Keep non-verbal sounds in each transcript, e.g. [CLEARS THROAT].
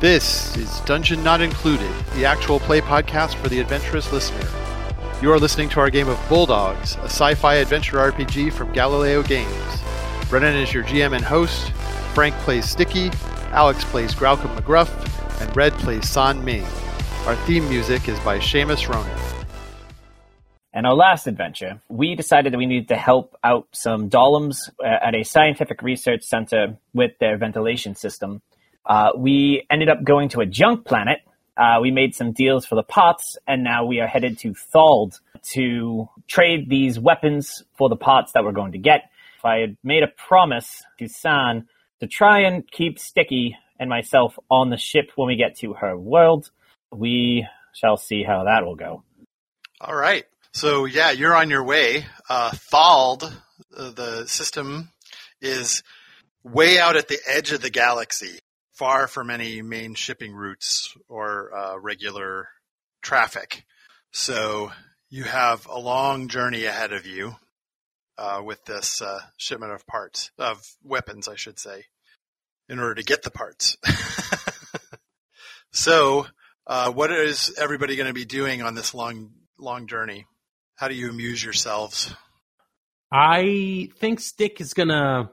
This is Dungeon Not Included, the actual play podcast for the adventurous listener. You are listening to our game of Bulldogs, a sci fi adventure RPG from Galileo Games. Brennan is your GM and host, Frank plays Sticky, Alex plays Graucom McGruff, and Red plays San Ming. Our theme music is by Seamus Ronan. And our last adventure, we decided that we needed to help out some Dolims uh, at a scientific research center with their ventilation system. Uh, we ended up going to a junk planet. Uh, we made some deals for the pots, and now we are headed to Thald to trade these weapons for the pots that we're going to get. I had made a promise to San to try and keep Sticky and myself on the ship when we get to her world, we shall see how that will go. All right. So, yeah, you're on your way. Uh, Thald, uh, the system, is way out at the edge of the galaxy far from any main shipping routes or uh, regular traffic. So you have a long journey ahead of you uh, with this uh, shipment of parts, of weapons, I should say, in order to get the parts. [LAUGHS] so, uh, what is everybody going to be doing on this long, long journey? How do you amuse yourselves? I think Stick is going to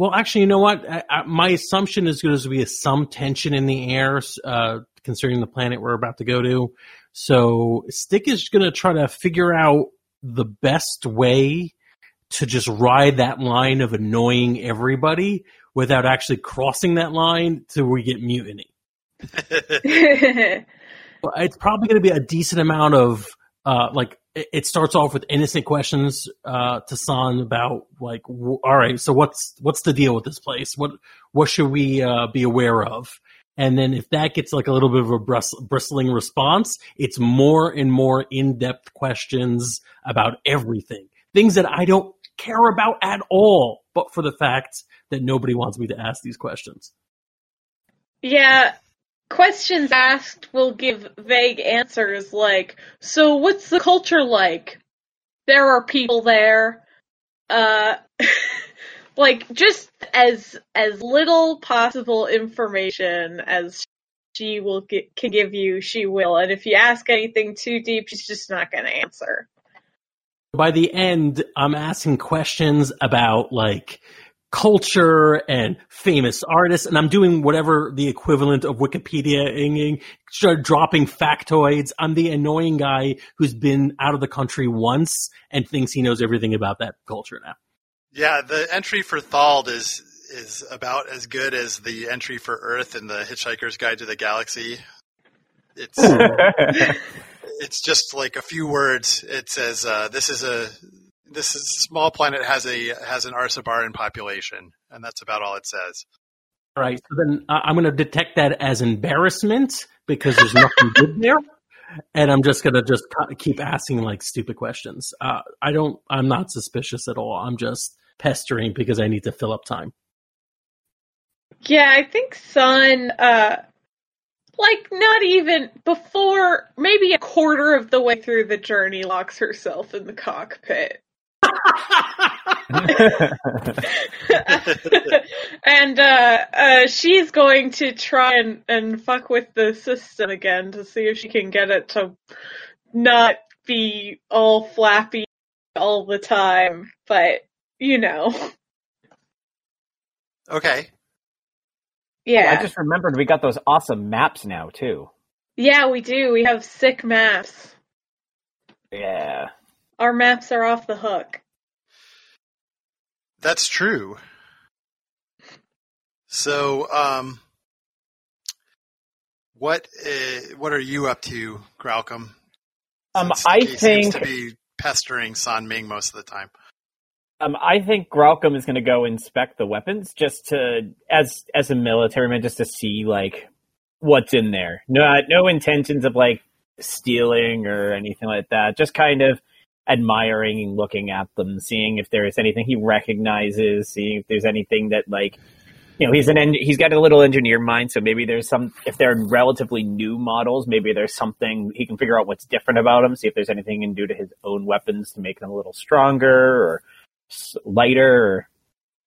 well, actually, you know what? I, I, my assumption is going to be some tension in the air uh, concerning the planet we're about to go to. So Stick is going to try to figure out the best way to just ride that line of annoying everybody without actually crossing that line to where we get mutiny. [LAUGHS] it's probably going to be a decent amount of uh, like it starts off with innocent questions uh, to San about like, all right, so what's what's the deal with this place? What what should we uh, be aware of? And then if that gets like a little bit of a bristling response, it's more and more in depth questions about everything, things that I don't care about at all, but for the fact that nobody wants me to ask these questions. Yeah, questions asked will give vague answers like, so what's the culture like? There are people there. Uh, [LAUGHS] like just as, as little possible information as she will get, can give you, she will. And if you ask anything too deep, she's just not going to answer. By the end, I'm asking questions about like, culture and famous artists, and I'm doing whatever the equivalent of Wikipedia start dropping factoids. I'm the annoying guy who's been out of the country once and thinks he knows everything about that culture now. Yeah, the entry for Thald is is about as good as the entry for Earth in the Hitchhiker's Guide to the Galaxy. It's [LAUGHS] it's just like a few words. It says uh, this is a this is, small planet has a has an Arsabaran population, and that's about all it says. All right, so then uh, I'm going to detect that as embarrassment because there's nothing [LAUGHS] good there, and I'm just going to just keep asking like stupid questions. Uh, I don't. I'm not suspicious at all. I'm just pestering because I need to fill up time. Yeah, I think Sun, uh, like not even before, maybe a quarter of the way through the journey, locks herself in the cockpit. [LAUGHS] and uh, uh, she's going to try and, and fuck with the system again to see if she can get it to not be all flappy all the time. But, you know. Okay. Yeah. I just remembered we got those awesome maps now, too. Yeah, we do. We have sick maps. Yeah. Our maps are off the hook. That's true. So, um, what uh, what are you up to, Graucom? Um, I think seems to be pestering San Ming most of the time. Um, I think Graucom is going to go inspect the weapons just to, as as a military man, just to see like what's in there. No, no intentions of like stealing or anything like that. Just kind of admiring and looking at them, seeing if there is anything he recognizes, seeing if there's anything that like you know he's an en- he's got a little engineer mind, so maybe there's some if they're relatively new models, maybe there's something he can figure out what's different about them, see if there's anything he can do to his own weapons to make them a little stronger or lighter or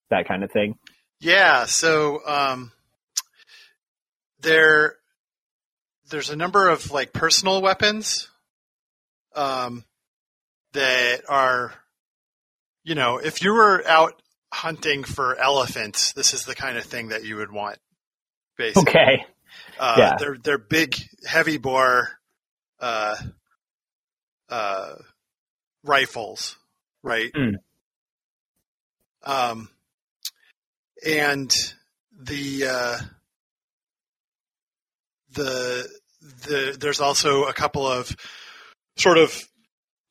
that kind of thing. Yeah, so um, there, there's a number of like personal weapons um, that are, you know, if you were out hunting for elephants, this is the kind of thing that you would want. Basically, Okay. uh, yeah. they're they're big, heavy bore uh, uh, rifles, right? Mm. Um, and the uh, the the there's also a couple of sort of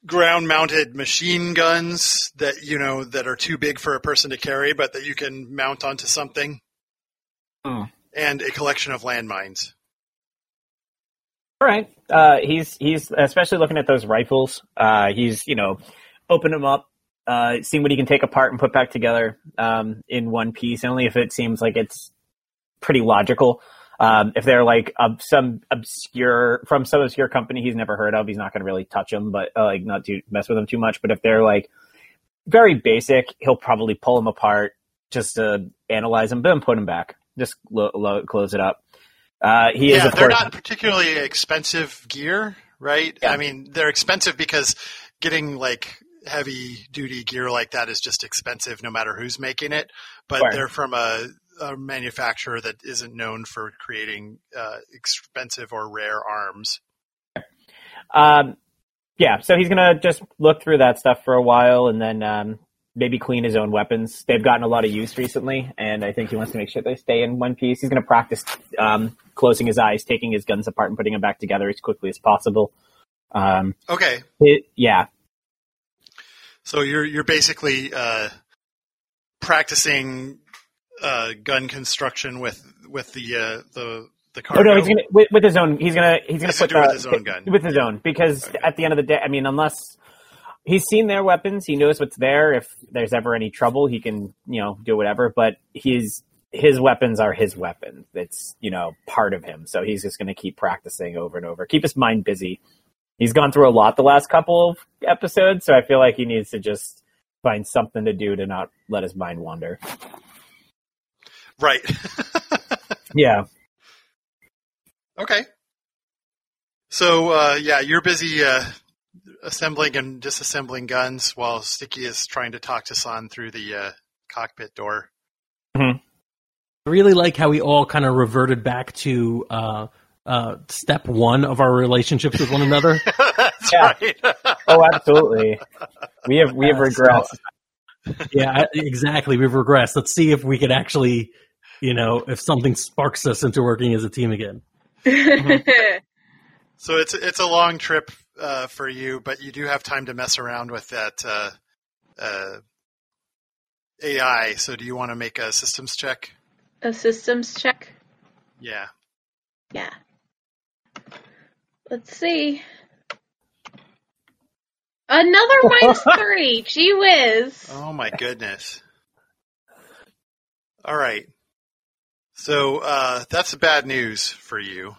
ground mounted machine guns that you know that are too big for a person to carry but that you can mount onto something Hmm. and a collection of landmines All right. Uh, he's he's especially looking at those rifles. Uh, he's you know open them up, uh, seeing what he can take apart and put back together um, in one piece. Only if it seems like it's pretty logical. Um, if they're like some obscure from some obscure company he's never heard of, he's not going to really touch them, but uh, like not to mess with them too much. But if they're like very basic, he'll probably pull them apart just to analyze them, then put them back. Just lo- lo- close it up. Uh, he is yeah of they're course not particularly expensive gear right Yeah. i mean they're expensive because getting like heavy duty gear like that is just expensive no matter who's making it but Sure. they're from a, a manufacturer that isn't known for creating uh, expensive or rare arms Um, yeah, so he's gonna just look through that stuff for a while, and then um, maybe clean his own weapons. They've gotten a lot of use recently, and I think he wants to make sure they stay in one piece. He's gonna practice um, closing his eyes, taking his guns apart, and putting them back together as quickly as possible. Um, okay it- yeah, so you're you're basically uh, practicing uh, gun construction with with the uh, the the cargo Oh no, he's gonna with, with his own. He's gonna he's gonna put do with his own gun. with his own because Okay. at the end of the day, I mean, unless he's seen their weapons, he knows what's there. If there's ever any trouble, he can you know do whatever. But his his weapons are his weapons. It's you know part of him. So he's just gonna keep practicing over and over. Keep his mind busy. He's gone through a lot the last couple of episodes, so I feel like he needs to just find something to do to not let his mind wander. Right [LAUGHS] Yeah. Okay. So uh, yeah, you're busy uh, assembling and disassembling guns while Sticky is trying to talk to San through the uh, cockpit door. I really like how we all kind of reverted back to uh, uh, step one of our relationships with one another. [LAUGHS] That's Yeah. right. Oh, absolutely. We have we have Uh, regrets. yeah, exactly. We've regressed. Let's see if we could actually, you know, if something sparks us into working as a team again. [LAUGHS] so it's it's a long trip uh, for you, but you do have time to mess around with that uh, uh, AI. So do you want to make a systems check? A systems check. Yeah. Yeah. Let's see. Another minus [LAUGHS] three. Gee whiz. Oh my goodness. All right. So uh, that's bad news for you,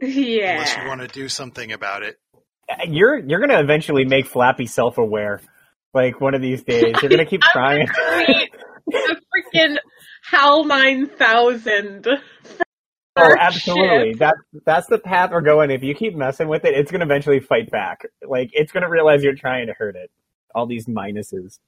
Yeah. unless you want to do something about it. You're you're gonna eventually make Flappy self aware. Like one of these days, you're gonna keep [LAUGHS] trying. Create a freaking HAL 9000. [LAUGHS] Oh, absolutely. ship. That that's the path we're going. If you keep messing with it, it's gonna eventually fight back. Like it's gonna realize you're trying to hurt it. All these minuses.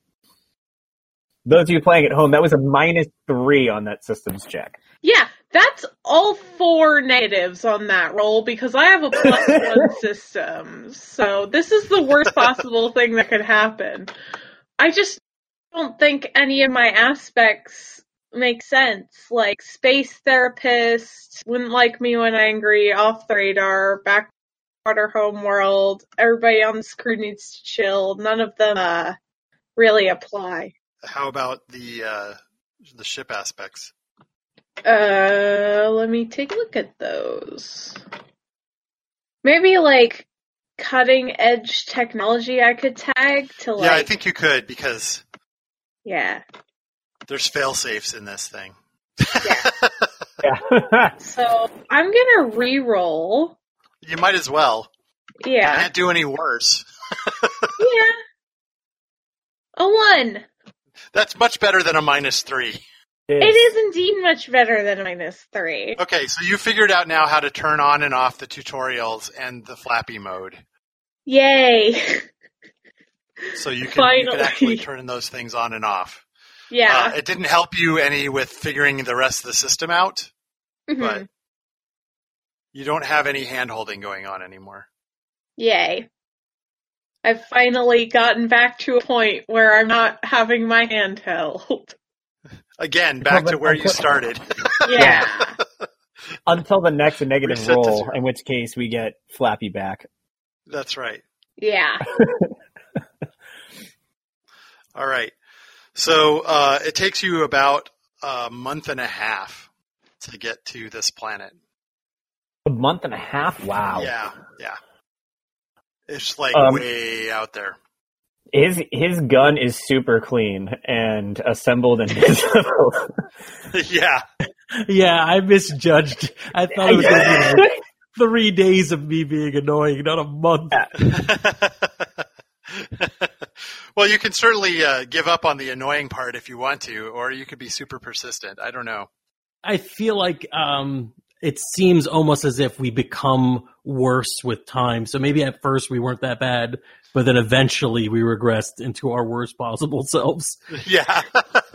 Those of you playing at home, that was a minus three on that systems check. Yeah, that's all four negatives on that roll because I have a plus [LAUGHS] one system. So this is the worst possible thing that could happen. I just don't think any of my aspects make sense. Like space therapist, wouldn't like me when angry, off the radar, backwater home world, everybody on the screw needs to chill. None of them uh really apply. How about the uh, the ship aspects? Uh, let me take a look at those. Maybe like cutting edge technology I could tag to like yeah, I think you could because yeah. there's fail safes in this thing. yeah. [LAUGHS] [LAUGHS] So I'm gonna re-roll. You might as well. Yeah. Can't do any worse. [LAUGHS] Yeah. A one. That's much better than a minus three. It is indeed much better than a minus three. Okay, so you figured out now how to turn on and off the tutorials and the flappy mode. Yay. [LAUGHS] So you can, you can actually turn those things on and off. yeah. Uh, it didn't help you any with figuring the rest of the system out, Mhm. but you don't have any hand holding going on anymore. Yay. I've finally gotten back to a point where I'm not having my hand held. [LAUGHS] Again, back to where you started. [LAUGHS] Yeah. [LAUGHS] Until the next negative Reset roll, in which case we get Flappy back. That's right. Yeah. All right. So uh, it takes you about a month and a half to get to this planet. A month and a half? Wow. Yeah, yeah. It's like Um, way out there. His his gun is super clean and assembled and disassembled. [LAUGHS] yeah. Yeah, I misjudged. I thought it was going to be like [LAUGHS] three days of me being annoying, not a month. [LAUGHS] well, you can certainly uh, give up on the annoying part if you want to, or you could be super persistent. I don't know. I feel like um, it seems almost as if we become worse with time. So maybe at first we weren't that bad, but then eventually we regressed into our worst possible [LAUGHS] selves. Yeah.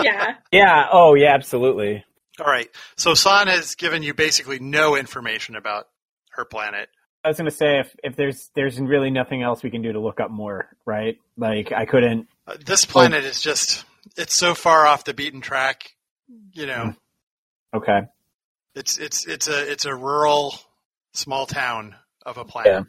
Yeah. yeah. Oh, yeah. Absolutely. All right. So San has given you basically no information about her planet. I was gonna say if if there's there's really nothing else we can do to look up more, right? Like I couldn't. Uh, this planet is just, it's so far off the beaten track. You know, Okay. It's, it's, it's a, it's a rural small town of a planet.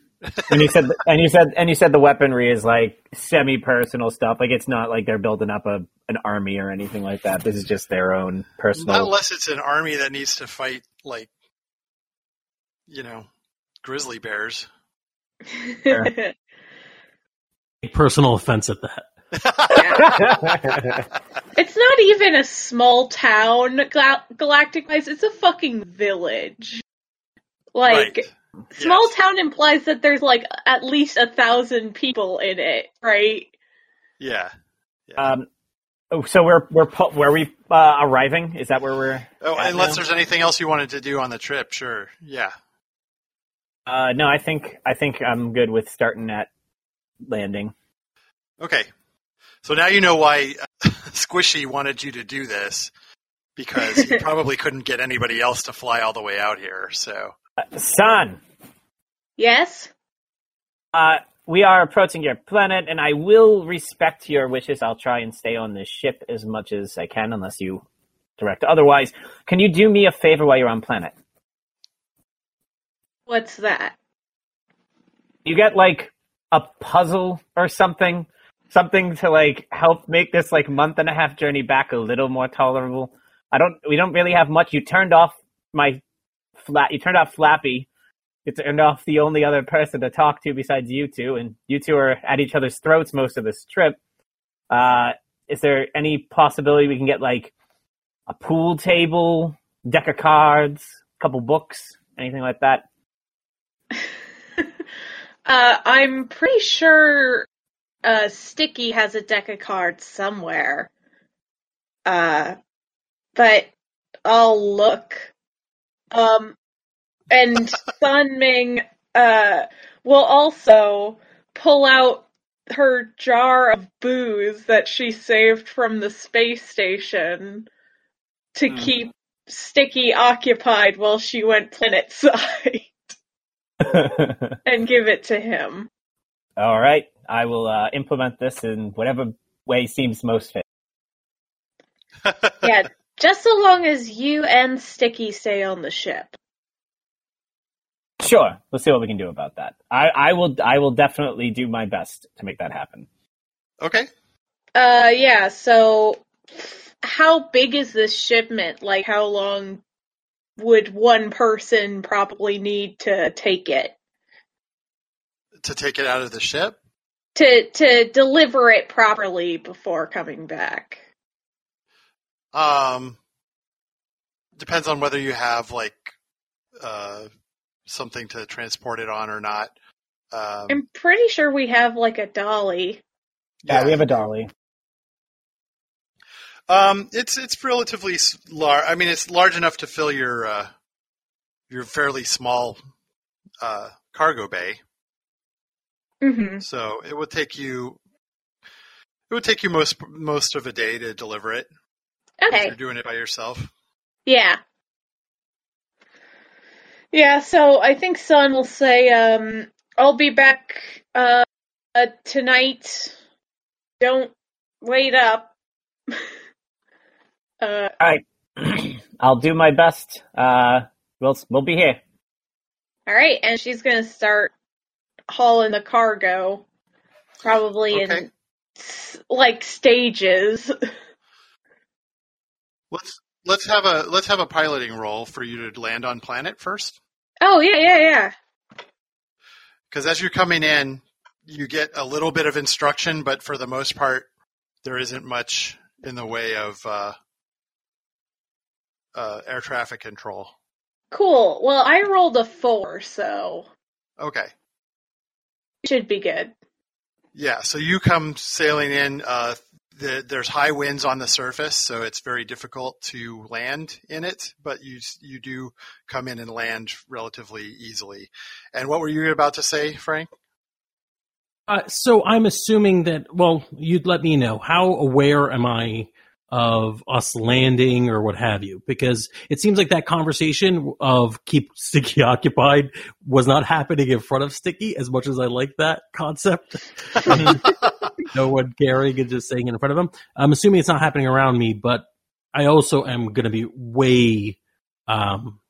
And you said and you said and you said the weaponry is like semi personal stuff. Like it's not like they're building up a an army or anything like that. This is just their own Not personal. unless it's an army that needs to fight like, you know, grizzly bears. Sure. [LAUGHS] Personal offense at that. [LAUGHS] it's not even a small town gal- galactic wise, it's a fucking village. Like right. small Yes. town implies that there's like at least a thousand people in it, right? Yeah. um. oh, So we're we're pu- where we uh, arriving? Is that where we're? Oh, at unless now? there's anything else you wanted to do on the trip, sure. Yeah. Uh, no, I think I think I'm good with starting at landing. Okay. So now you know why uh, [LAUGHS] Squishy wanted you to do this because he [LAUGHS] probably couldn't get anybody else to fly all the way out here. So Uh, San, Yes? uh, we are approaching your planet, and I will respect your wishes. I'll try and stay on this ship as much as I can, unless you direct otherwise. Can you do me a favor while you're on planet? What's that? You get like a puzzle or something, something to like help make this like month and a half journey back a little more tolerable. I don't. We don't really have much. You turned off my flat. You turned off Flappy. You turned off the only other person to talk to besides you two, and you two are at each other's throats most of this trip. Uh, is there any possibility we can get like a pool table, deck of cards, a couple books, anything like that? [LAUGHS] uh, I'm pretty sure uh, Sticky has a deck of cards somewhere. Uh, but I'll look. Um, and Sun Ming uh, will also pull out her jar of booze that she saved from the space station to Hmm. keep Sticky occupied while she went planet [LAUGHS] side [LAUGHS] and give it to him. All right, I will uh, implement this in whatever way seems most fit. [LAUGHS] Yeah, just so long as you and Sticky stay on the ship. Sure, let's see what we can do about that. I, I will. I will definitely do my best to make that happen. okay. Uh, yeah, so how big is this shipment? Like, how long would one person probably need to take it? to take it out of the ship. To to deliver it properly before coming back. Um, depends on whether you have like uh, something to transport it on or not. Um, I'm pretty sure we have like a dolly. Yeah, we have a dolly. Um, it's it's relatively large. I mean, it's large enough to fill your uh, your fairly small uh, cargo bay. Mm-hmm. So it would take you it would take you most most of a day to deliver it. Okay. you're doing it by yourself. Yeah. Yeah, so I think Son will say, um, I'll be back uh, uh tonight. Don't wait up. [LAUGHS] uh All right. [CLEARS THROAT] I'll do my best. Uh, we'll we'll be here. all right, and she's gonna start hauling the cargo. Probably Okay. in like stages. [LAUGHS] Let's let's have a let's have a piloting roll for you to land on planet first. Oh yeah, yeah, yeah. Because as you're coming in, you get a little bit of instruction, but for the most part, there isn't much in the way of uh, uh, air traffic control. Cool. Well, I rolled a four, so Okay. Should be good. Yeah, so you come sailing in. Uh, the, there's high winds on the surface, so it's very difficult to land in it. But you you do come in and land relatively easily. And what were you about to say, Frank? Uh, so I'm assuming that. Well, you'd let me know. How aware am I of us landing or what have you? Because it seems like that conversation of keep Sticky [LAUGHS] occupied was not happening in front of Sticky as much as I like that concept. [LAUGHS] no one caring and just saying in front of him. I'm assuming it's not happening around me, but I also am going to be way, um,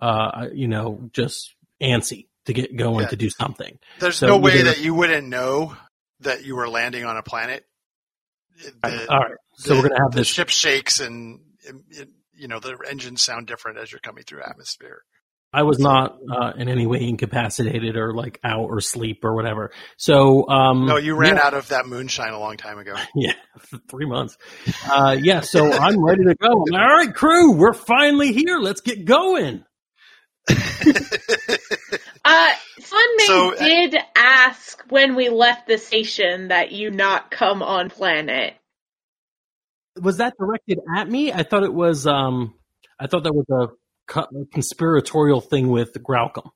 uh, you know, just antsy to get going Yeah. to do something. There's So no way that you wouldn't know that you were landing on a planet. The, All right, so the- we're gonna have the this. ship shakes and and, you know the engines sound different as you're coming through atmosphere. I was not uh, in any way incapacitated or like out or sleep or whatever. So um, No, you ran yeah, out of that moonshine a long time ago. [LAUGHS] Yeah, three months. Uh, yeah, so I'm ready to go. Like, all right, crew, we're finally here. Let's get going. [LAUGHS] [LAUGHS] Uh, Sunming So, uh, did ask when we left the station that you not come on planet. Was that directed at me? I thought it was. Um, I thought that was a co- conspiratorial thing with Graucom.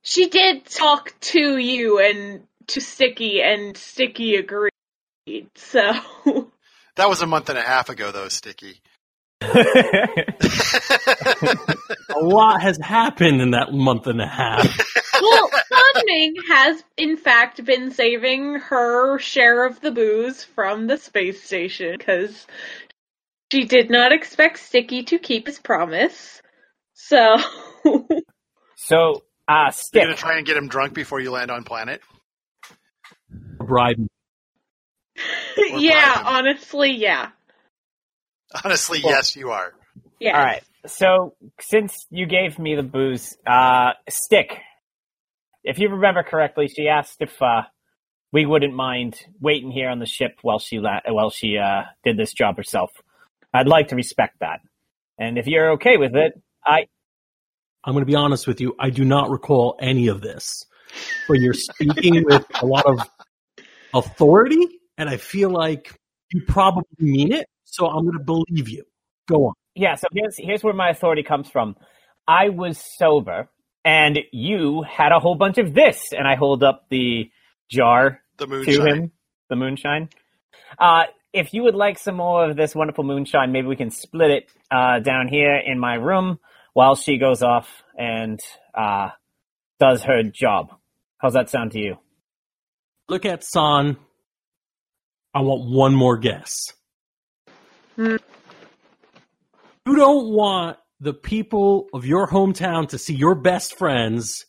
She did talk to you and to Sticky, and Sticky agreed. So, [LAUGHS] that was a month and a half ago, though, Sticky. [LAUGHS] A lot has happened in that month and a half. well, Sunming has in fact been saving her share of the booze from the space station because she did not expect Sticky to keep his promise. So, [LAUGHS] so, uh, You're gonna try and get him drunk before you land on planet. Bribe. yeah, bribe honestly, yeah. Honestly, Well- yes, you are. Yeah. All right. So, since you gave me the booze, uh, Stick, if you remember correctly, she asked if uh, we wouldn't mind waiting here on the ship while she la- while she uh, did this job herself. I'd like to respect that, and if you're okay with it, I I'm going to be honest with you. I do not recall any of this, but you're speaking with a lot of authority, and I feel like you probably mean it. So I'm going to believe you. Go on. yeah. So here's here's where my authority comes from. I was sober, and you had a whole bunch of this, and I hold up the jar The to moonshine. him, the moonshine. Uh, if you would like some more of this wonderful moonshine, maybe we can split it uh, down here in my room while she goes off and uh, does her job. How's that sound to you? Look at San. I want one more guess. You don't want the people of your hometown to see your best friends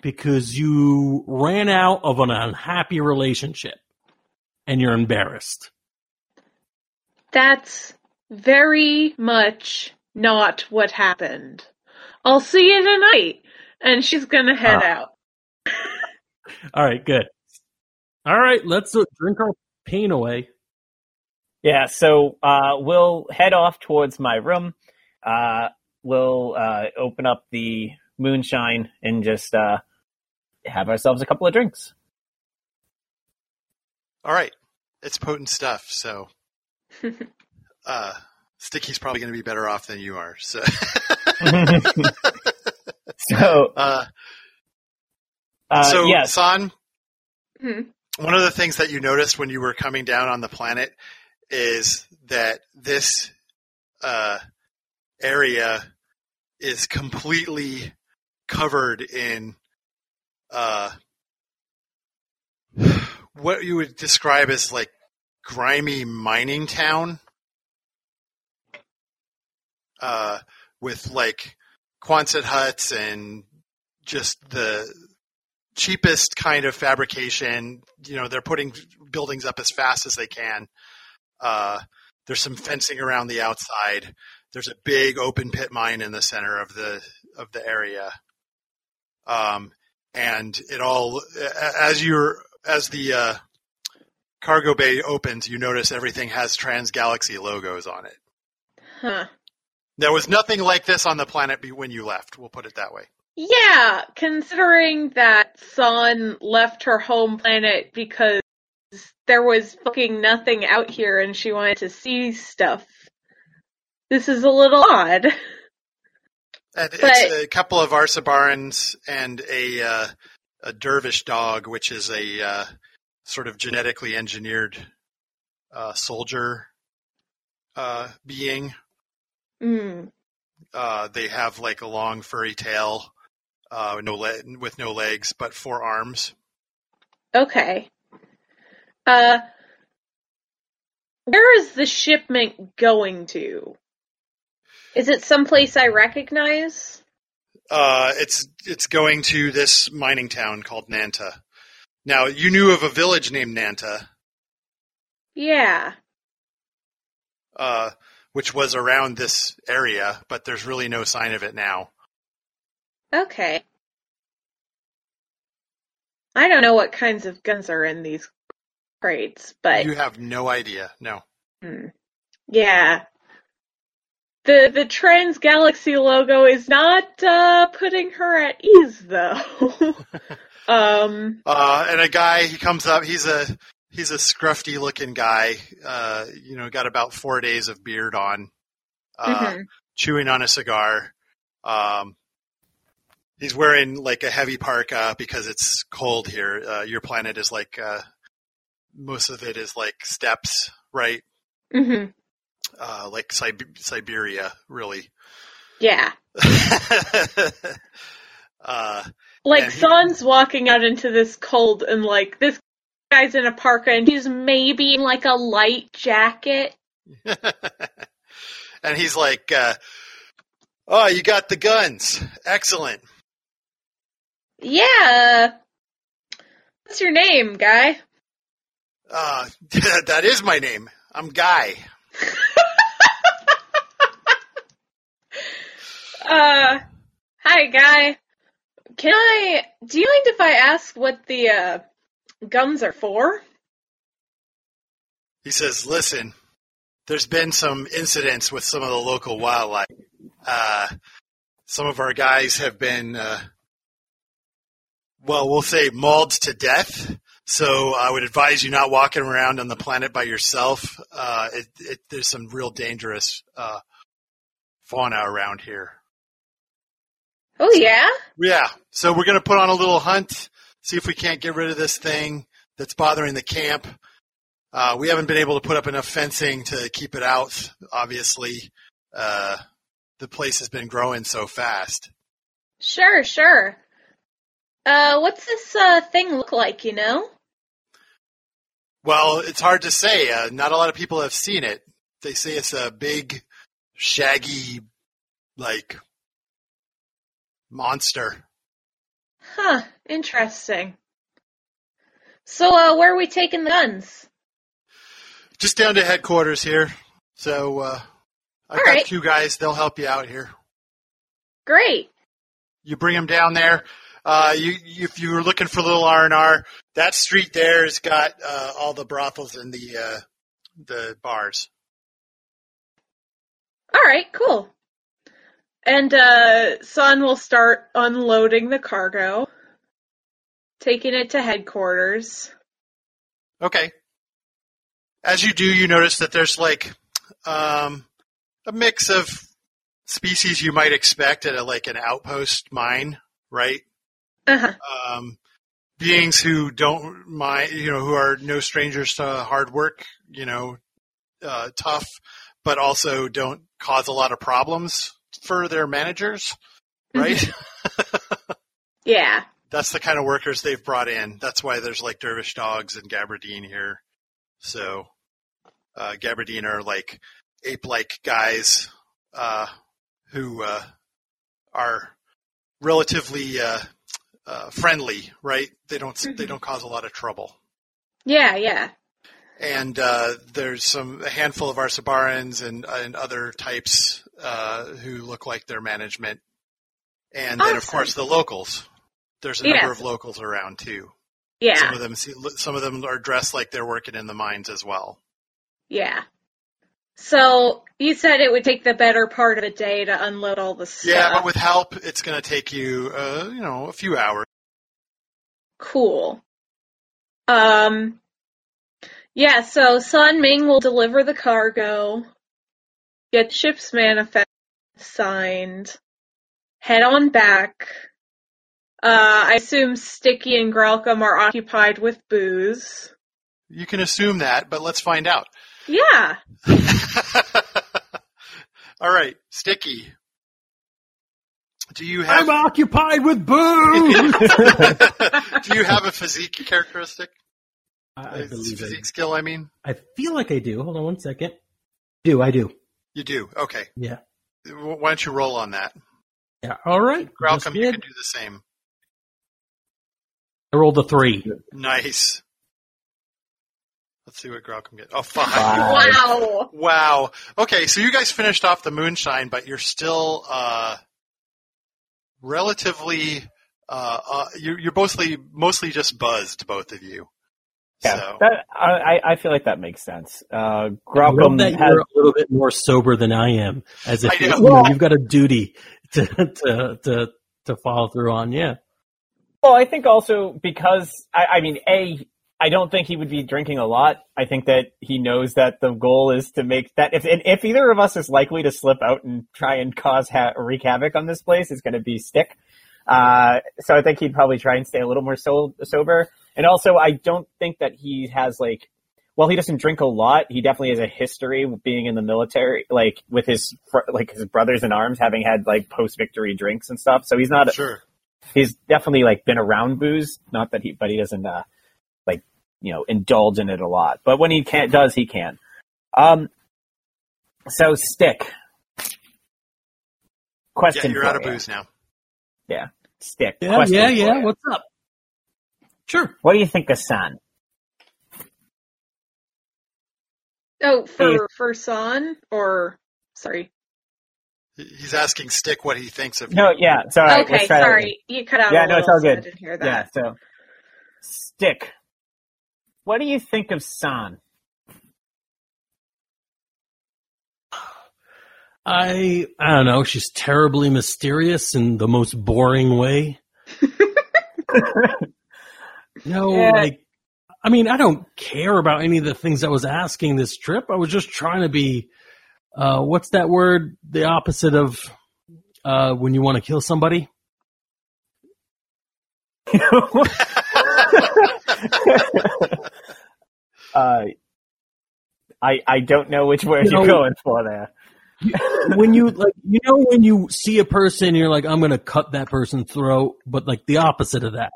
because you ran out of an unhappy relationship and you're embarrassed. That's very much not what happened. I'll see you tonight. And she's gonna head Ah. out. [LAUGHS] All right, good. All right, let's uh, drink our pain away. Yeah, so uh, we'll head off towards my room. Uh, we'll uh, open up the moonshine and just uh, have ourselves a couple of drinks. All right. It's potent stuff, so [LAUGHS] uh Sticky's probably going to be better off than you are. So [LAUGHS] so, uh uh, so yes, San, Hmm. one of the things that you noticed when you were coming down on the planet is that this uh, area is completely covered in uh, what you would describe as like grimy mining town uh, with like Quonset huts and just the cheapest kind of fabrication. You know, they're putting buildings up as fast as they can. Uh, there's some fencing around the outside. There's a big open pit mine in the center of the of the area. Um, and it all as you're as the uh, cargo bay opens, you notice everything has Trans Galaxy logos on it. Huh. There was nothing like this on the planet be- when you left. We'll put it that way. Yeah, considering that Son left her home planet because there was fucking nothing out here and she wanted to see stuff. This is a little odd. And But- it's a couple of Arsabarans and a uh, a dervish dog, which is a uh, sort of genetically engineered uh, soldier uh, being. Uh, they have like a long furry tail, uh, no le- with no legs, but four arms. Okay. Uh, where is the shipment going to? Is it someplace I recognize? Uh, it's it's going to this mining town called Nanta. Now you knew of a village named Nanta, Yeah. uh, which was around this area, but there's really no sign of it now. Okay. I don't know what kinds of guns are in these but You have no idea. No. hmm. yeah. The the Trans Galaxy logo is not uh, putting her at ease though. [LAUGHS] um Uh, and a guy, he comes up. He's a he's a scruffy looking guy. Uh, you know, got about four days of beard on, uh, mhm. chewing on a cigar. Um, he's wearing like a heavy parka because it's cold here. Uh, your planet is like uh, most of it is like steppes, right? Mhm. Uh, like Sib- Siberia, really. Yeah. [LAUGHS] uh, Like And he- Son's walking out into this cold and like this guy's in a parka and he's maybe in like a light jacket. [LAUGHS] and he's like, uh, "Oh, you got the guns! Excellent." Yeah. What's your name, guy? Uh, [LAUGHS] that is my name. I'm Guy. [LAUGHS] Uh, hi, guy. Can I? Do you mind if I ask what the uh, guns are for? He says, "Listen, there's been some incidents with some of the local wildlife. Uh, some of our guys have been, uh, well, we'll say mauled to death. So I would advise you not walking around on the planet by yourself. Uh, it, it, there's some real dangerous uh, fauna around here." Oh yeah. Yeah. So we're going to put on a little hunt, see if we can't get rid of this thing that's bothering the camp. Uh, we haven't been able to put up enough fencing to keep it out. Obviously, uh, the place has been growing so fast. Sure, sure. Uh, what's this uh thing look like? You know? Well, it's hard to say. Uh, not a lot of people have seen it. They say it's a big, shaggy, like monster. Huh. Interesting. So, uh, where are we taking the guns? Just down to headquarters here. So uh, I've All got right. two guys. They'll help you out here. Great. you bring them down there. Uh, you, if you were looking for a little R and R, that street there has got uh, all the brothels and the uh, the bars. All right, cool. And uh, Son will start unloading the cargo, taking it to headquarters. Okay. As you do, you notice that there's like um, a mix of species you might expect at a, like an outpost mine, right? Uh-huh. Um, beings who don't mind, you know, who are no strangers to hard work, you know, uh, tough, but also don't cause a lot of problems for their managers, right? [LAUGHS] Yeah. That's the kind of workers they've brought in. That's why there's like dervish dogs and gabardine here. So, uh, gabardine are like ape-like guys, uh, who, uh, are relatively, uh, friendly, right? They don't, they don't cause a lot of trouble. Yeah, yeah. and uh, there's some a handful of Arsabarans and and other types uh, who look like their management, and then of course the locals. There's a Yeah. number of locals around too. Yeah. Some of them see, some of them are dressed like they're working in the mines as well. Yeah. So you said it would take the better part of a day to unload all the stuff. Yeah, but with help, it's going to take you, uh, you know, a few hours. Cool. Um yeah, so Sun Ming will deliver the cargo, get ship's manifest signed, head on back. Uh I assume Sticky and Grelcom are occupied with booze. You can assume that, but let's find out. Yeah. [LAUGHS] All right, Sticky. Do you have I'm occupied with booze. [LAUGHS] do you have a physique characteristic? I, I A believe physique it. skill, I mean. I feel like I do. Hold on one second. Do I do? You do. Okay. Yeah. Why don't you roll on that? Yeah. All right. Just Graucom, you can do the same. I rolled a three. Nice. Let's see what Graucom gets. Oh, five. Five. Wow. Wow. Okay, so you guys finished off the moonshine, but you're still uh, relatively. Uh, uh, you're, you're mostly mostly just buzzed, both of you. Yeah, So that, I, I feel like that makes sense. Uh, I love Graucom that has, you're a little bit more sober than I am, as if I you know. know, you've got a duty to to to to follow through on. Yeah. well, I think also because I, I mean, a, I don't think he would be drinking a lot. I think that he knows that the goal is to make that if if either of us is likely to slip out and try and cause ha- wreak havoc on this place, it's going to be Stick. Uh, so I think he'd probably try and stay a little more so- sober. And also, I don't think that he has like, well, he doesn't drink a lot. He definitely has a history of being in the military, like with his fr- like his brothers in arms having had like post victory drinks and stuff. So he's not sure. he's definitely like been around booze. Not that he, but he doesn't uh, you know indulge in it a lot. But when he can't does, he can. Um. So stick. Question. Yeah, Question. you're for out of you. booze now. Yeah, stick. Yeah. Question yeah. Yeah. you. What's up? Sure. What do you think of San? Oh, for for Son or sorry. He's asking Stick what he thinks of you. No, yeah. Sorry. okay, let's sorry. You cut out Yeah, a no, it's little, all so I good. didn't hear again. Yeah. So, stick. What do you think of San? I I don't know. She's terribly mysterious in the most boring way. [LAUGHS] No, Yeah. like I mean, I don't care about any of the things I was asking this trip. I was just trying to be uh what's that word? The opposite of uh when you want to kill somebody? [LAUGHS] [LAUGHS] uh, I I don't know which word No. you're going for there. [LAUGHS] when you like you know when you see a person you're like I'm going to cut that person's throat, but like the opposite of that.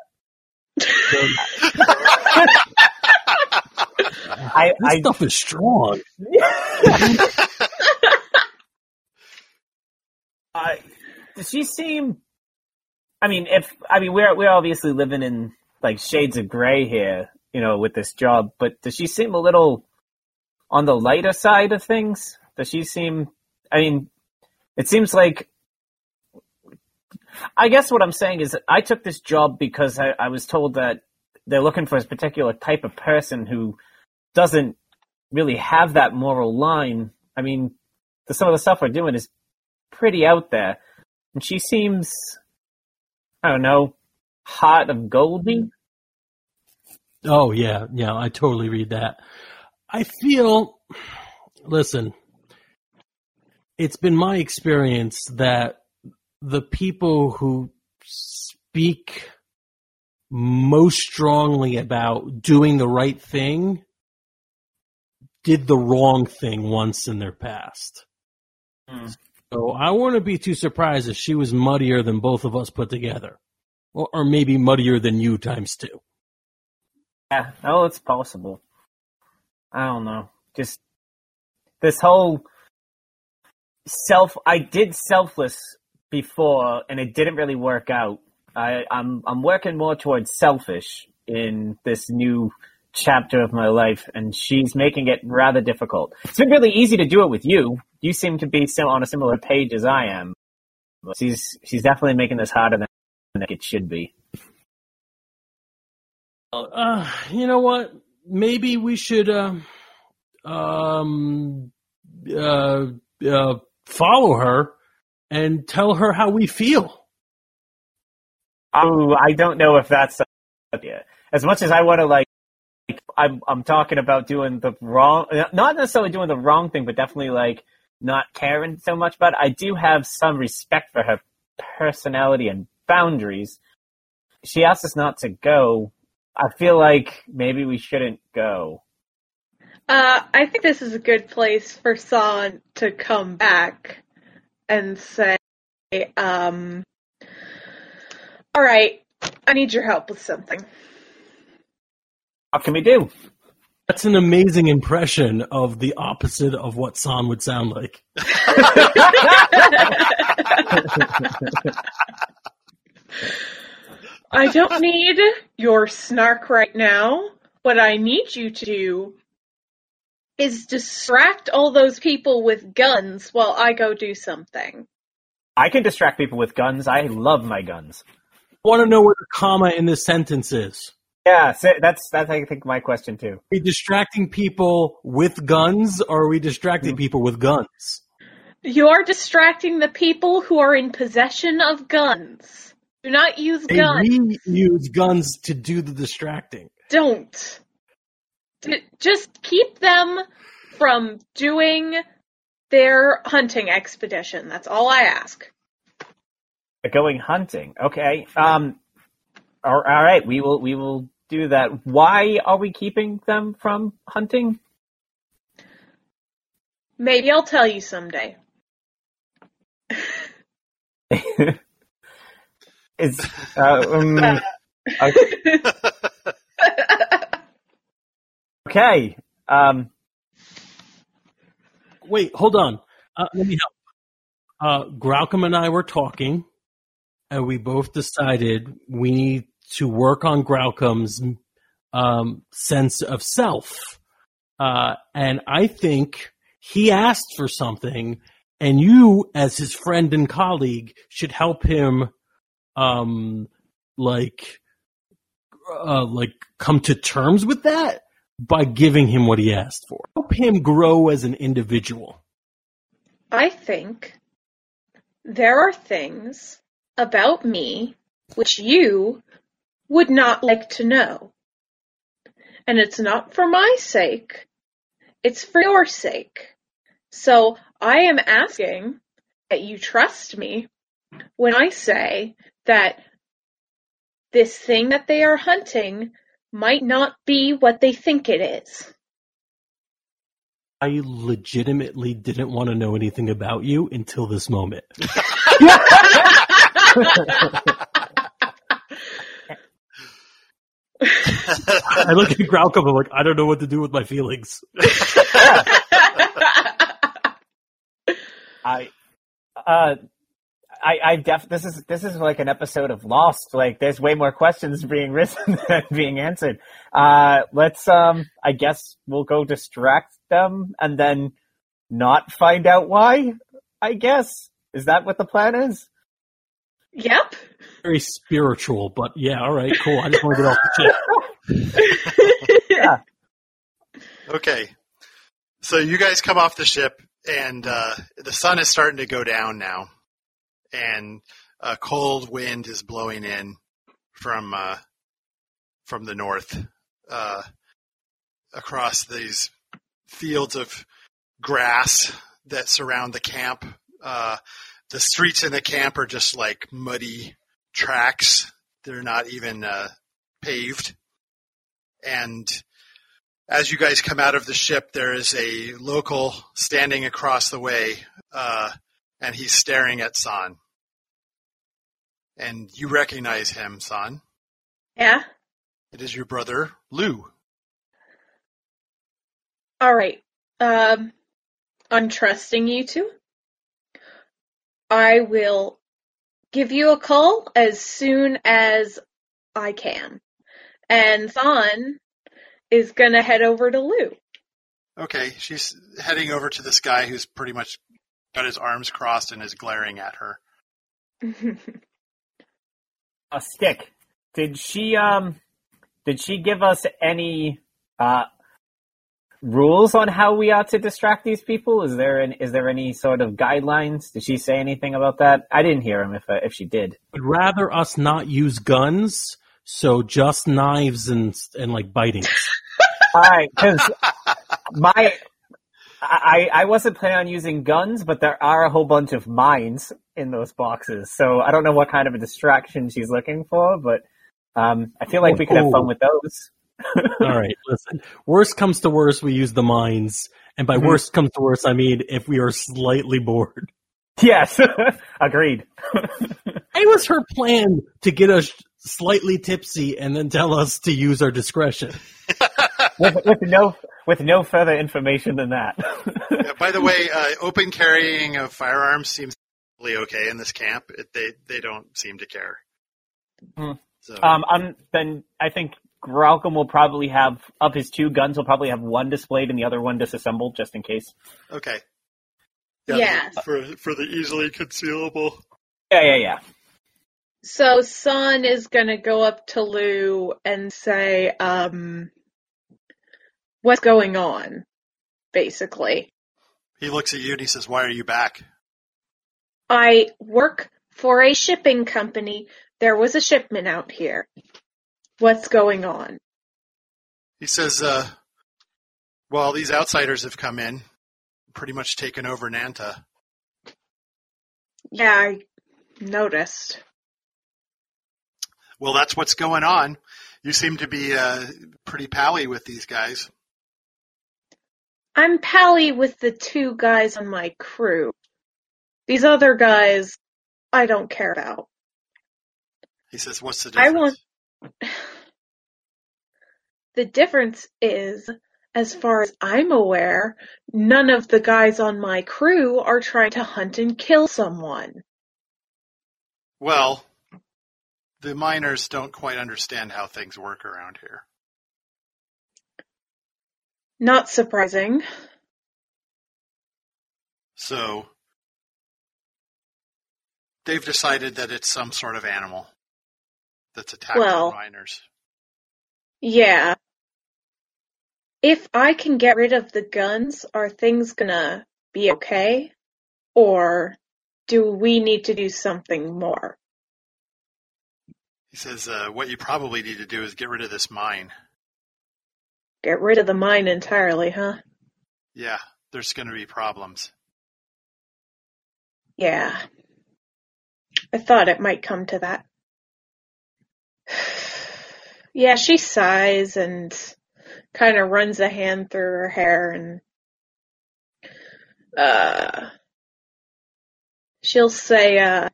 [LAUGHS] I This I stuff is strong. [LAUGHS] Uh, does she seem? I mean, if I mean, we're we're obviously living in like shades of gray here, you know, with this job. But does she seem a little on the lighter side of things? Does she seem? I mean, it seems like I guess what I'm saying is I took this job because I, I was told that they're looking for a particular type of person who doesn't really have that moral line. I mean, the, some of the stuff we're doing is pretty out there. And she seems, I don't know, hot of Goldie. Oh yeah, yeah, I totally read that. I feel listen, it's been my experience that the people who speak most strongly about doing the right thing did the wrong thing once in their past. Mm. So I wouldn't be too surprised if she was muddier than both of us put together. Or, or maybe muddier than you times two. Yeah, oh, it's possible. I don't know. Just this whole self. I did selfless before, and it didn't really work out. I, I'm I'm working more towards selfish in this new chapter of my life, and she's making it rather difficult. It's been really easy to do it with you. You seem to be sim- on a similar page as I am. She's she's definitely making this harder than it should be. Uh, you know what? Maybe we should uh, um uh, uh follow her and tell her how we feel. Oh, I don't know if that's idea. As much as I want to like, I'm I'm talking about doing the wrong, not necessarily doing the wrong thing, but definitely like not caring so much it. I do have some respect for her personality and boundaries. She asked us not to go. I feel like maybe we shouldn't go. Uh, I think this is a good place for San to come back and say, um, all right, I need your help with something. What can we do? That's an amazing impression of the opposite of what San would sound like. [LAUGHS] [LAUGHS] [LAUGHS] I don't need your snark right now. What I need you to do is distract all those people with guns while I go do something. I can distract people with guns. I love my guns. I want to know where the comma in this sentence is. Yeah, so that's that's I think my question too. Are we distracting people with guns or are we distracting mm. people with guns? You're distracting the people who are in possession of guns. Do not use Hey, guns. we use guns to do the distracting. Don't. D- just keep them from doing their hunting expedition. That's all I ask. Going hunting. Okay. Um. All, all right. We will. We will do that. Why are we keeping them from hunting? Maybe I'll tell you someday. [LAUGHS] Is uh, um, okay. [LAUGHS] okay. Um. Wait, hold on. Uh, let me help. Uh, Graucom and I were talking, and we both decided we need to work on Graucom's um, sense of self. Uh, and I think he asked for something, and you, as his friend and colleague, should help him, um, like, uh, like come to terms with that by giving him what he asked for. Help him grow as an individual. I think there are things about me which you would not like to know. And it's not for my sake, it's for your sake. So I am asking that you trust me when I say that this thing that they are hunting might not be what they think it is. I legitimately didn't want to know anything about you until this moment. [LAUGHS] I look at Graucom, I'm like, I don't know what to do with my feelings. [LAUGHS] I. Uh. I, I def this is this is like an episode of Lost. Like there's way more questions being written [LAUGHS] than being answered. Uh, let's um, I guess we'll go distract them and then not find out why. I guess is that what the plan is? Yep. Very spiritual, but yeah, all right, cool. I just want to get off the ship. [LAUGHS] Okay. So you guys come off the ship, and uh, the sun is starting to go down now, and a cold wind is blowing in from uh, from the north uh, across these fields of grass that surround the camp. Uh, the streets in the camp are just like muddy tracks. They're not even uh, paved. And as you guys come out of the ship, there is a local standing across the way, uh, and he's staring at San. And you recognize him, San. Yeah. It is your brother, Lou. All right. Um, I'm trusting you two. I will give you a call as soon as I can. And San is gonna head over to Lou. Okay, she's heading over to this guy who's pretty much got his arms crossed and is glaring at her. [LAUGHS] A stick. Did she um? Did she give us any uh rules on how we ought to distract these people? Is there an, is there any sort of guidelines? Did she say anything about that? I didn't hear him. If uh, if she did, I'd rather us not use guns, so just knives and and like biting. [LAUGHS] all right, because my. I, I wasn't planning on using guns, but there are a whole bunch of mines in those boxes. So I don't know what kind of a distraction she's looking for, but um, I feel like we could have fun with those. All right, listen. Worst comes to worst, we use the mines, and by Mhm. worst comes to worst, I mean if we are slightly bored. Yes, [LAUGHS] agreed. [LAUGHS] It was her plan to get us slightly tipsy and then tell us to use our discretion. [LAUGHS] with, with no with no further information than that. Yeah, by the way, uh, open carrying of firearms seems totally okay in this camp. It, they they don't seem to care. Hmm. So um, um, then I think Graucom will probably have of his two guns. He'll probably have one displayed and the other one disassembled, just in case. okay. Yes. For for the easily concealable. Yeah, yeah, yeah. So San is gonna go up to Lou and say, um, what's going on, basically. He looks at you and he says, "Why are you back?" I work for a shipping company. There was a shipment out here. What's going on? He says, uh, "Well, these outsiders have come in, pretty much taken over Nanta. Yeah, I noticed. Well, that's what's going on. You seem to be uh, pretty pally with these guys. I'm pally with the two guys on my crew. These other guys, I don't care about. He says, "What's the difference?" I difference?" want. The difference is, as far as I'm aware, none of the guys on my crew are trying to hunt and kill someone. Well, the miners don't quite understand how things work around here. Not surprising. So they've decided that it's some sort of animal that's attacking Well- the miners. Yeah. If I can get rid of the guns, are things gonna be okay? Or do we need to do something more? He says, uh, what you probably need to do is get rid of this mine. Get rid of the mine entirely, huh? Yeah, there's going to be problems. Yeah. I thought it might come to that. [SIGHS] Yeah, she sighs and kind of runs a hand through her hair and uh she'll say uh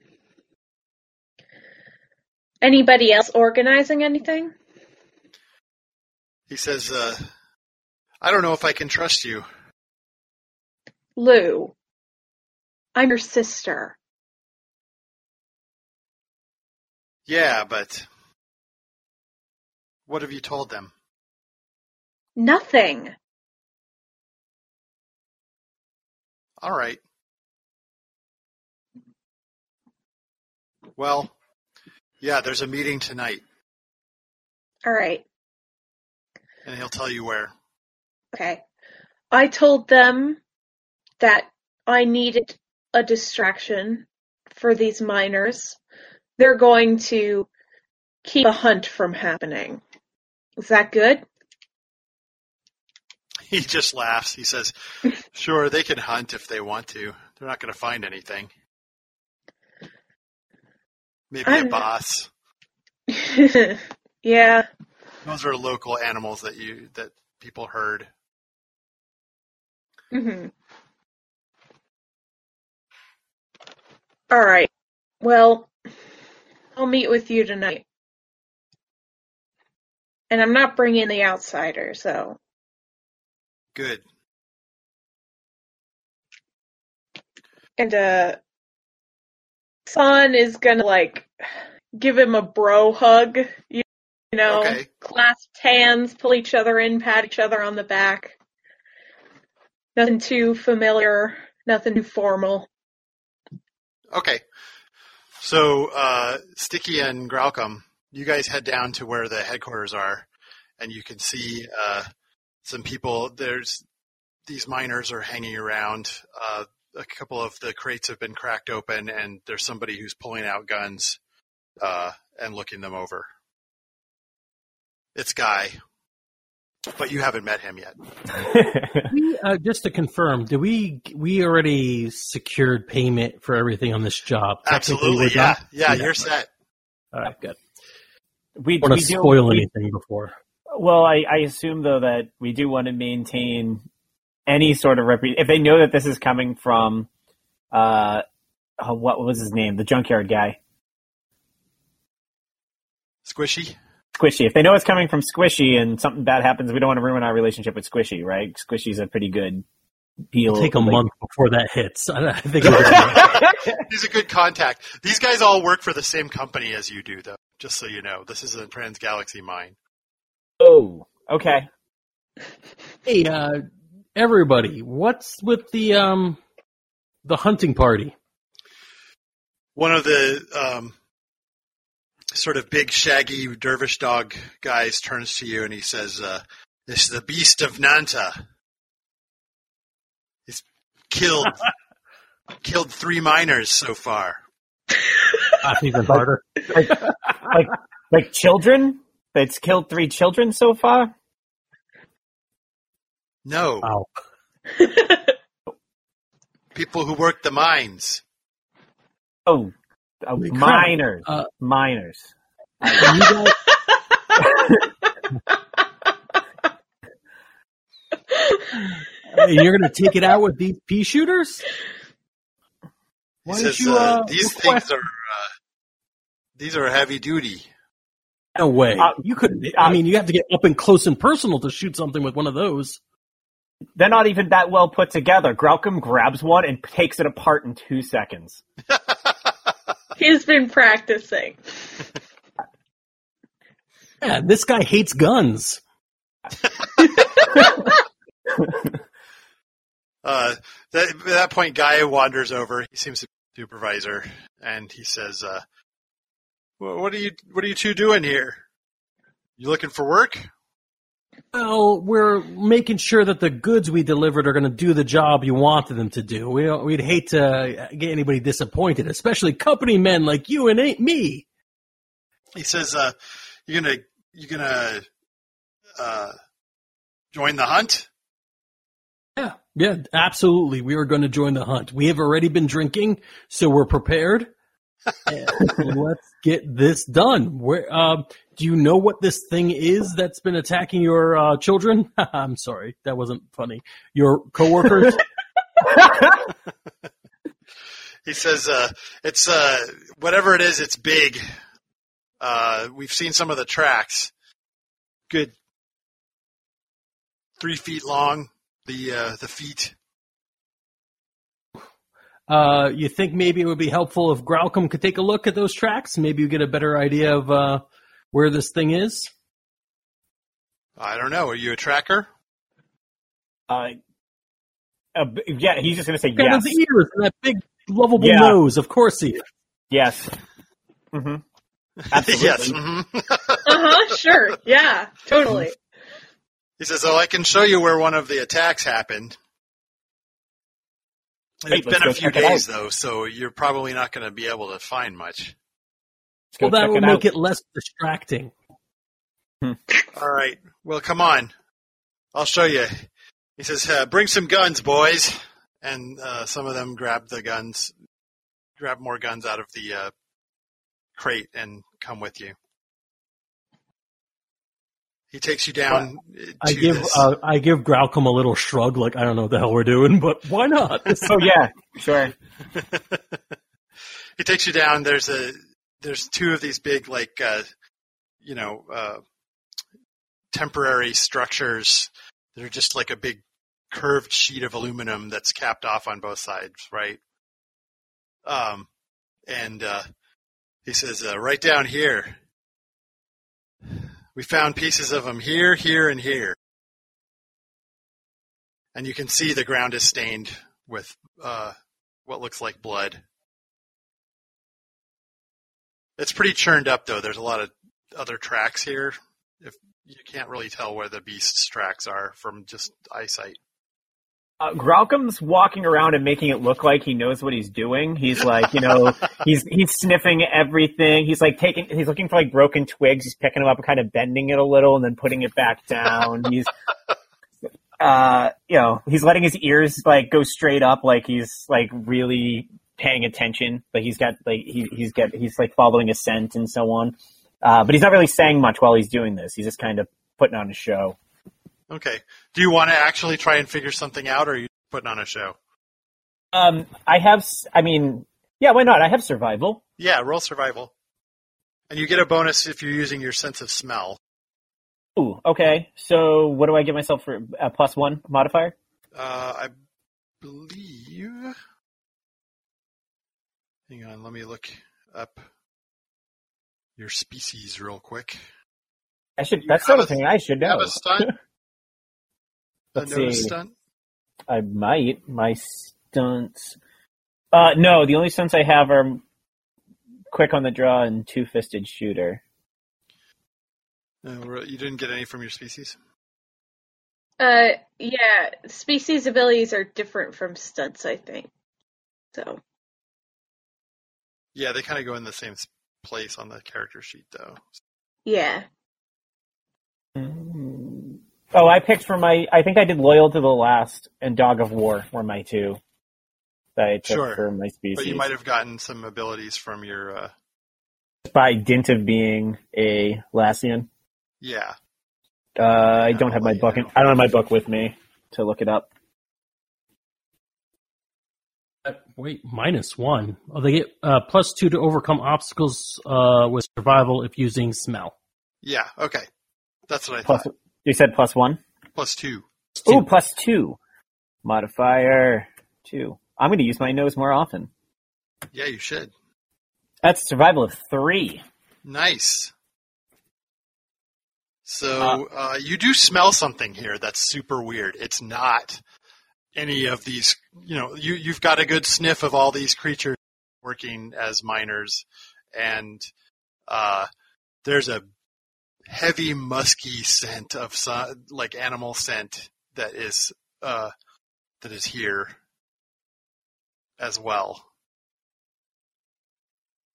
anybody else organizing anything? He says, uh, I don't know if I can trust you. Lou. I'm your sister. Yeah, but what have you told them? Nothing. All right. Well, yeah, there's a meeting tonight, All right. And he'll tell you where. Okay. I told them that I needed a distraction for these miners. They're going to keep a hunt from happening. Is that good? He just laughs. He says, [LAUGHS] "Sure, they can hunt if they want to. They're not going to find anything. Maybe a I'm- boss. [LAUGHS] yeah. Those are local animals that you that people herd. hmm All right. Well, I'll meet with you tonight. And I'm not bringing the outsider, so Good. and uh San is gonna like give him a bro hug you, you know Okay. clasp hands pull each other in pat each other on the back nothing too familiar nothing too formal Okay. So, uh, Sticky and Graucom, you guys head down to where the headquarters are, and you can see uh, some people. There's these miners are hanging around. Uh, a couple of the crates have been cracked open, and there's somebody who's pulling out guns uh, and looking them over. It's Guy, but you haven't met him yet. [LAUGHS] We, uh, just to confirm, do we we already secured payment for everything on this job? Absolutely, we're yeah, yeah, you're set. All right, good. we, Want we to spoil we- anything before? Well, I, I assume though that we do want to maintain any sort of rep. If they know that this is coming from, uh, oh, what was his name? The junkyard guy, Squishy. Squishy. If they know it's coming from Squishy and something bad happens, we don't want to ruin our relationship with Squishy, right? Squishy's a pretty good deal. It'll take a like- month before that hits. I [LAUGHS] I think we're gonna [LAUGHS] He's a good contact. These guys all work for the same company as you do, though. Just so you know, this is a Trans Galaxy mine. oh, okay. Hey, uh, everybody, what's with the um the hunting party? One of the um, sort of big, shaggy dervish dog guys turns to you and he says, uh, "This is the beast of Nanta. He's killed [LAUGHS] killed three miners so far. That's even harder. Like, like children? That's killed three children so far? No, Wow. people who work the mines. Oh, oh Holy minors. Uh, minors. You guys- [LAUGHS] Hey, you're gonna take it out with these pea shooters? Why says, you? uh, Uh, "These request- things are uh, these are heavy duty." No way. Uh, you could. uh, I mean, you have to get up and close and personal to shoot something with one of those. They're not even that well put together. Graucom grabs one and takes it apart in two seconds. [LAUGHS] he's been practicing Yeah, this guy hates guns. [LAUGHS] Uh, that, at that point, Guy wanders over. He seems to be the supervisor, and he says, uh, "What are you? What are you two doing here? You looking for work?" Well, we're making sure that the goods we delivered are going to do the job you wanted them to do. We don't, we'd hate to get anybody disappointed, especially company men like you and ain't me. He says, uh, "You gonna you're gonna uh, join the hunt?" Yeah, yeah, absolutely. We are going to join the hunt. We have already been drinking, so we're prepared. And [LAUGHS] Let's get this done. Where um, do you know what this thing is that's been attacking your uh, children? [LAUGHS] I'm sorry, that wasn't funny. Your coworkers. [LAUGHS] He says, uh, "It's uh, whatever it is. It's big. Uh, we've seen some of the tracks. Good, three feet long. The uh, the feet." Uh, you think maybe it would be helpful if Graucom could take a look at those tracks? Maybe you get a better idea of uh, where this thing is. I don't know. Are you a tracker? Uh, uh, yeah, he's just going to say Got yes. his ears and that big lovable Yeah. nose. Of course he. Is. Yes. [LAUGHS] hmm Absolutely. yes. mhm. [LAUGHS] Uh huh. Sure. Yeah. Totally. He says, "Oh, I can show you where one of the attacks happened." Great, it's let's been a few days though, so you're probably not going to be able to find much. Well, that will it make out. it less distracting. All right. Well, come on. I'll show you. He says, uh, "Bring some guns, boys." And uh, some of them grab the guns, grab more guns out of the uh, crate, and come with you. He takes you down. uh, I give this- uh, I give Graucom a little shrug, like I don't know what the hell we're doing, but why not? [LAUGHS] Oh yeah, sure. [LAUGHS] he takes you down. There's a there's two of these big like uh, you know uh, temporary structures. that are just like a big curved sheet of aluminum that's capped off on both sides, right? Um, and uh, he says, uh, right down here, we found pieces of them here, here, and here. And you can see the ground is stained with uh, what looks like blood. It's pretty churned up, though. There's a lot of other tracks here. If you can't really tell where the beast's tracks are from just eyesight. Uh, walking around and making it look like he knows what he's doing. He's like, you know, [LAUGHS] he's he's sniffing everything. He's like taking, he's looking for like broken twigs. He's picking them up and kind of bending it a little and then putting it back down. He's, [LAUGHS] uh, you know, he's letting his ears like go straight up, like he's like really paying attention. Like he's got like he he's got he's like following a scent and so on. Uh, but he's not really saying much while he's doing this. He's just kind of putting on a show. Okay. Do you want to actually try and figure something out, or are you putting on a show? Um, I have, I mean, yeah, why not? I have survival. Yeah, roll survival. And you get a bonus if you're using your sense of smell. Ooh, okay. So what do I give myself for a plus one modifier? Uh, I believe. Hang on, let me look up your species real quick. I should. You That's of a- thing I should You have know. a stunt? [LAUGHS] a Let's nose see. stunt? I might. My stunts. Uh, no, the only stunts I have are quick on the draw and two fisted shooter. No, you didn't get any from your species? Uh, yeah. Species abilities are different from stunts, I think. So. Yeah, they kind of go in the same place on the character sheet, though. Yeah. Mm. Oh, I picked for my. I think I did loyal to the last and dog of war were my two that I took Sure. for my species. But you might have gotten some abilities from your. Uh, by dint of being a Lassian. yeah. Uh, I don't have my book. In. I don't have my book with me to look it up. Uh, Wait, minus one. Oh, they get uh, plus two to overcome obstacles uh, with survival if using smell. Yeah, okay. That's what I Plus, thought. You said plus one. Plus two. Two. Ooh, plus two. Modifier two. I'm going to use my nose more often. Yeah, you should. That's survival of three. Nice. So uh, you do smell something here that's super weird. It's not any of these. You know, you you've got a good sniff of all these creatures working as miners, and uh, there's a heavy musky scent of some, like animal scent that is uh, that is here as well.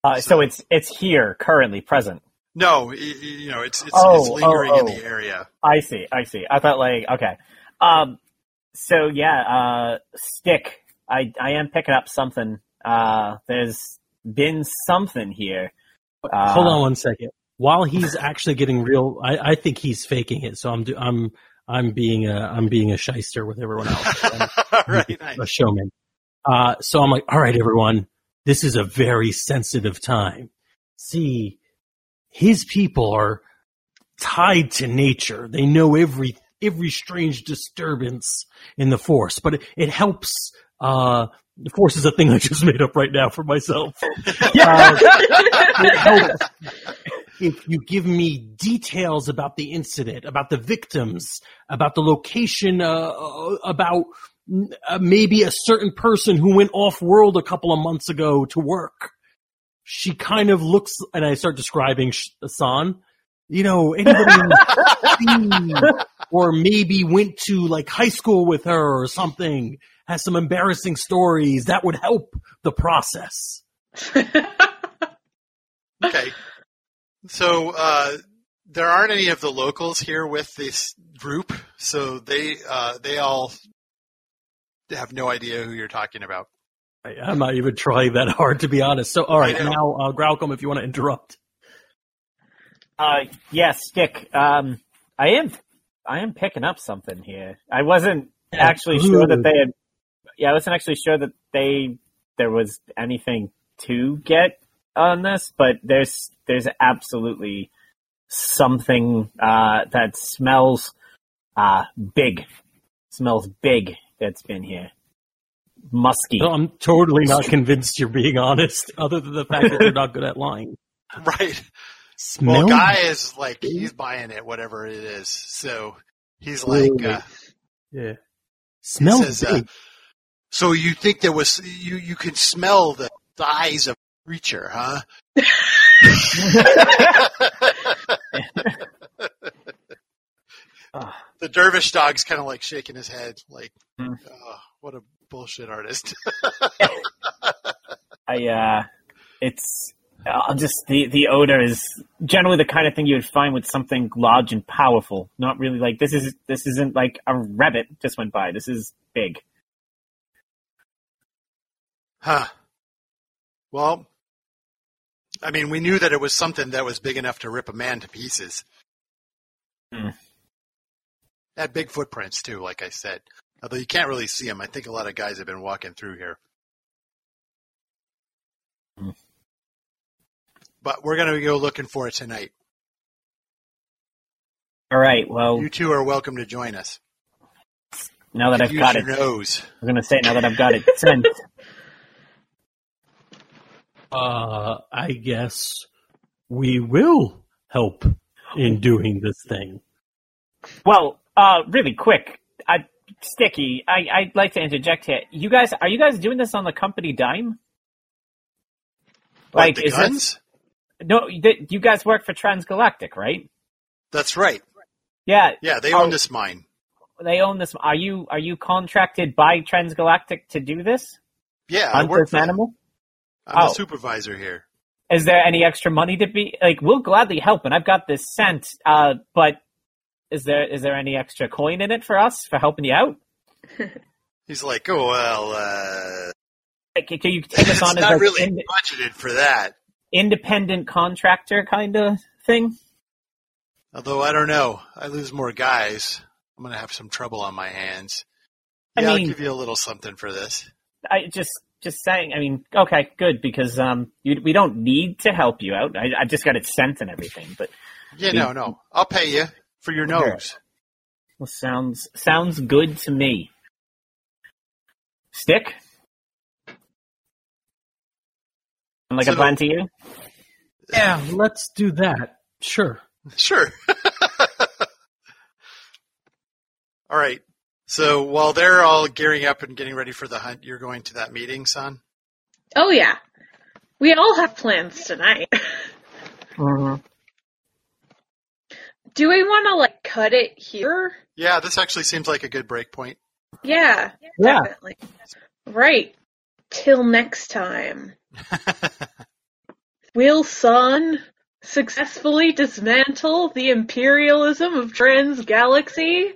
Uh, so it's it's here currently present. No, y- y- you know, it's it's, Oh, it's lingering oh, in oh. the area. I see. I see. I thought like okay. Um. So yeah. Uh. Stick. I I am picking up something. Uh. There's been something here. Uh, Hold on one second. While he's actually getting real, I, I think he's faking it. So I'm do, I'm I'm being a I'm being a shyster with everyone else. [LAUGHS] Right, nice. a showman. Uh, so I'm like, all right, everyone, this is a very sensitive time. See, his people are tied to nature. They know every every strange disturbance in the force, but it, it helps. Uh, the force is a thing I just made up right now for myself. [LAUGHS] Uh, it helps if you give me details about the incident, about the victims, about the location, uh, about uh, maybe a certain person who went off world a couple of months ago to work. she kind of looks, and I start describing Sh- San. You know, anybody in the team, [LAUGHS] or maybe went to like high school with her or something, has some embarrassing stories that would help the process. [LAUGHS] Okay. So uh, there aren't any of the locals here with this group, so they uh, they all have no idea who you're talking about. I, I'm not even trying that hard to be honest. So, all right, now uh, Graucom, if you want to interrupt. Uh, yes, Dick. Um, I am, I am picking up something here. I wasn't actually sure that they had. Yeah, I wasn't actually sure that they there was anything to get on this, but there's there's absolutely something uh, that smells uh, big. Smells big. That's been here. Musky. No, I'm totally not convinced you're being honest, other than the fact that you're not good at lying. [LAUGHS] Right. Smell Well, Guy is like he's buying it, whatever it is. So he's like, uh, yeah. he Smells says, uh, so you think there was you you can smell the thighs of creature, huh? [LAUGHS] Ah. the dervish dog's kind of like shaking his head, like, Hmm. oh, what a bullshit artist. [LAUGHS] I uh, it's uh, just the the odor is generally the kind of thing you would find with something large and powerful. Not really like this is this isn't like a rabbit just went by. This is big. Huh. Well, I mean, we knew that it was something that was big enough to rip a man to pieces. Hmm. Had big footprints too, like I said. Although you can't really see them. I think a lot of guys have been walking through here. Hmm. But we're gonna go looking for it tonight. All right. Well, You two are welcome to join us. now that I've got your it, nose. I'm gonna say now that I've got it scent. [LAUGHS] Uh, I guess we will help in doing this thing. Well, uh, really quick, I, Sticky, I, I'd like to interject here. You guys, are you guys doing this on the company dime? Like Like, the is this- guns? No, th- you guys work for Transgalactic, right? That's right. Yeah, Yeah, they own this mine. they own this. Are you are you contracted by Transgalactic to do this? Yeah, I Hunt work this for them. Animal? I'm Oh. the supervisor here. Is there any extra money to be like? We'll gladly help, and I've got this scent. Uh, but is there is there any extra coin in it for us for helping you out? [LAUGHS] He's like, oh well, uh, Like, can you take us it's on as not an really ind- budgeted for that. independent contractor kind of thing? Although I don't know, I lose more guys. I'm gonna have some trouble on my hands. I Yeah, I mean- will give you a little something for this. I just just saying. I mean, okay, good because um, you, we don't need to help you out. I, I just got it scent and everything, but Yeah, We- no, no, I'll pay you for your Okay. nose. well, sounds sounds good to me. Stick. Sound Like a plan to you? Yeah, let's do that. Sure. Sure. [LAUGHS] all right. So while they're all gearing up and getting ready for the hunt, you're going to that meeting, San. Oh yeah. We all have plans tonight. [LAUGHS] Mm-hmm. Do we want to like cut it here? Yeah, this actually seems like a good break point. Yeah, Yeah. definitely. Right. Till next time. [LAUGHS] Will Sun successfully dismantle the imperialism of Trans Galaxy?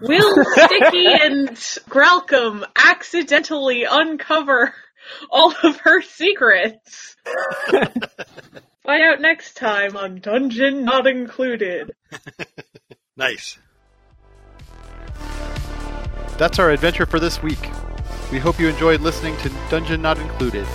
Will [LAUGHS] Sticky and Graucom accidentally uncover all of her secrets? [LAUGHS] Find out next time on Dungeon Not Included. [LAUGHS] Nice. That's our adventure for this week. We hope you enjoyed listening to Dungeon Not Included.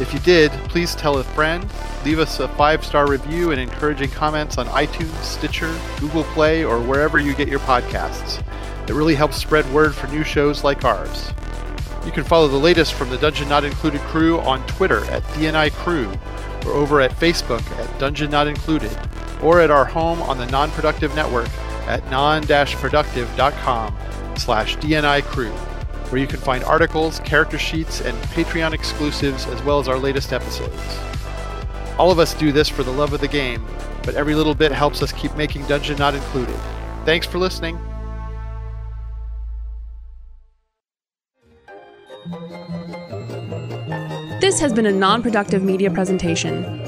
If you did, please tell a friend, leave us a five star review and encouraging comments on iTunes, Stitcher, Google Play, or wherever you get your podcasts. It really helps spread word for new shows like ours. You can follow the latest from the Dungeon Not Included crew on Twitter at DNI Crew, or over at Facebook at Dungeon Not Included, or at our home on the Non-Productive Network at non-productive.com slash DNI Crew, where you can find articles, character sheets, and Patreon exclusives, as well as our latest episodes. All of us do this for the love of the game, but every little bit helps us keep making Dungeon Not Included. Thanks for listening. This has been a non productive media presentation.